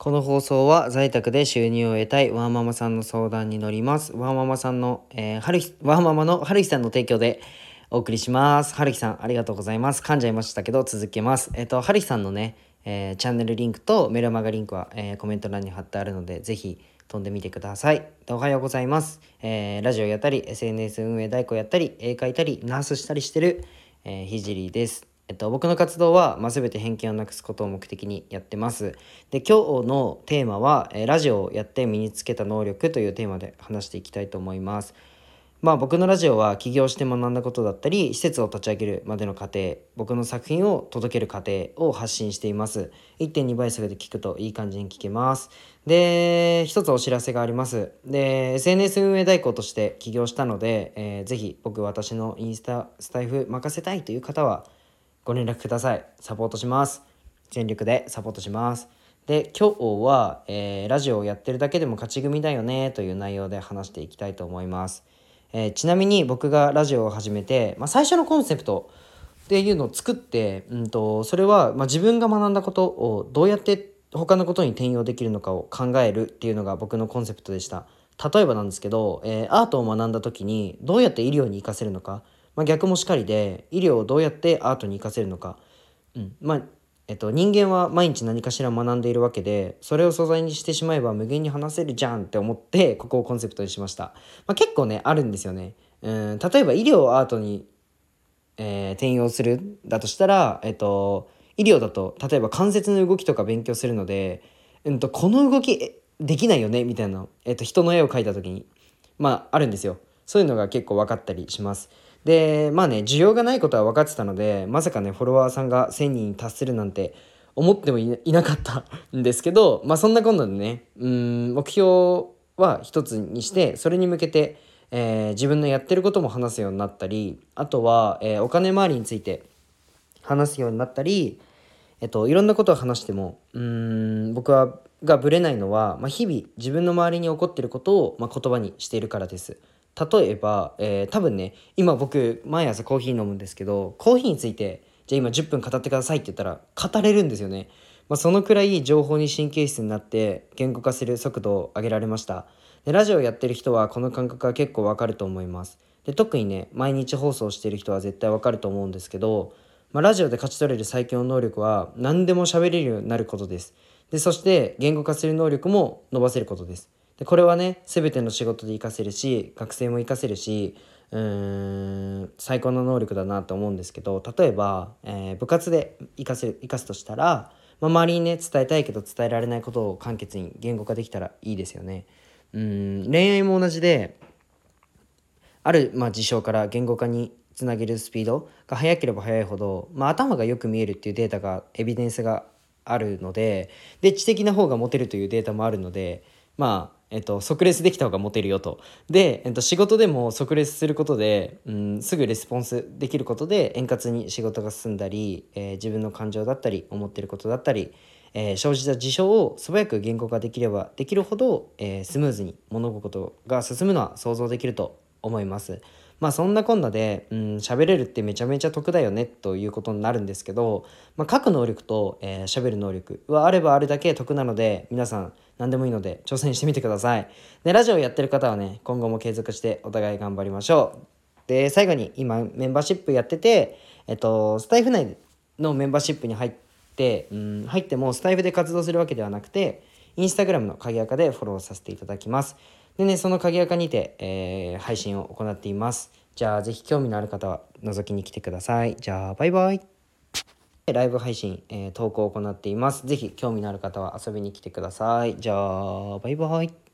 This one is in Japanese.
この放送は在宅で収入を得たいワーママさんの相談に乗ります。ワーママさんの、えー、はる、ワーママのはるひさんの提供でお送りします。はるひさん、ありがとうございます。噛んじゃいましたけど、続けます。えっ、と、はるひさんのね、えーチャンネルリンクとメルマガリンクは、えーコメント欄に貼ってあるので、ぜひ飛んでみてください。おはようございます。えーラジオやったり、SNS 運営代行やったり、絵描いたり、ナースしたりしてる、えーひじりです。えっと、僕の活動は、まあ、全て偏見をなくすことを目的にやってます。で今日のテーマは、えラジオをやって身につけた能力というテーマで話していきたいと思います。まあ僕のラジオは起業して学んだことだったり施設を立ち上げるまでの過程僕の作品を届ける過程を発信しています1.2倍速で聞くといい感じに聞けますで一つお知らせがありますで SNS 運営代行として起業したので、えーぜひ僕私のインスタスタイフ任せたいという方はご連絡ください。サポートします。全力でサポートします。で今日は、えーラジオをやってるだけでも勝ち組だよねという内容で話していきたいと思います、えーちなみに僕がラジオを始めて、まあ、最初のコンセプトっていうのを作って、うん、とそれは、まあ、自分が学んだことをどうやって他のことに転用できるのかを考えるっていうのが僕のコンセプトでした。例えばなんですけど、えーアートを学んだ時にどうやって医療に生かせるのか、まあ、逆もしかりで医療をどうやってアートに生かせるのか、うん。まあえっと、人間は毎日何かしら学んでいるわけでそれを素材にしてしまえば無限に話せるじゃんって思ってここをコンセプトにしました、まあ、結構ねあるんですよね。うん。例えば医療をアートにえー転用するだとしたら、えっと、医療だと例えば関節の動きとか勉強するので、うん、とこの動きできないよね？みたいな、えっと、人の絵を描いた時に。まああるんですよ。そういうのが結構分かったりしますでまあね需要がないことは分かってたのでまさかねフォロワーさんが1,000人に達するなんて思ってもいなかったんですけどまあそんなこんなでねうん目標は一つにしてそれに向けて、えー自分のやってることも話すようになったりあとは、えーお金回りについて話すようになったり、えっと、いろんなことを話してもうん僕はがぶれないのは、まあ、日々自分の周りに起こってることを、まあ、言葉にしているからです。例えば、えー多分ね今僕毎朝コーヒー飲むんですけどコーヒーについてじゃあ今10分語ってくださいって言ったら語れるんですよね。まあ、そのくらい情報に神経質になって言語化する速度を上げられました。でラジオやってる人はこの感覚は結構わかると思います。で特にね毎日放送してる人は絶対わかると思うんですけど、まあ、ラジオで勝ち取れる最強の能力は何でも喋れるようになることです。でそして言語化する能力も伸ばせることです。でこれはね全ての仕事で活かせるし学生も活かせるしうーん最高の能力だなと思うんですけど例えば、えー部活で活かせ活かすとしたら、まあ、周りにね伝えたいけど伝えられないことを簡潔に言語化できたらいいですよね。うん恋愛も同じである、まあ、事象から言語化につなげるスピードが速ければ速いほど、まあ、頭がよく見えるっていうデータがエビデンスがあるのでで知的な方がモテるというデータもあるのでまあえっと、即レスできた方がモテるよと。で、えっと、仕事でも即レスすることで、うん、すぐレスポンスできることで円滑に仕事が進んだり、えー自分の感情だったり思ってることだったり、えー生じた事象を素早く言語化できればできるほど、えースムーズに物事が進むのは想像できると思います。まあそんなこんなでうん喋れるってめちゃめちゃ得だよねということになるんですけど、まあ、書く能力と喋、えー喋る能力はあればあるだけ得なので皆さん何でもいいので挑戦してみてください。でラジオやってる方はね今後も継続してお互い頑張りましょう。で最後に今メンバーシップやってて、えっと、スタイフ内のメンバーシップに入って、うん、入ってもスタイフで活動するわけではなくてインスタグラムの鍵垢でフォローさせていただきます。でね、その鍵垢にて、えー配信を行っています。じゃあ、ぜひ興味のある方は覗きに来てください。じゃあ、バイバイ。ライブ配信、えー投稿を行っています。ぜひ興味のある方は遊びに来てください。じゃあ、バイバイ。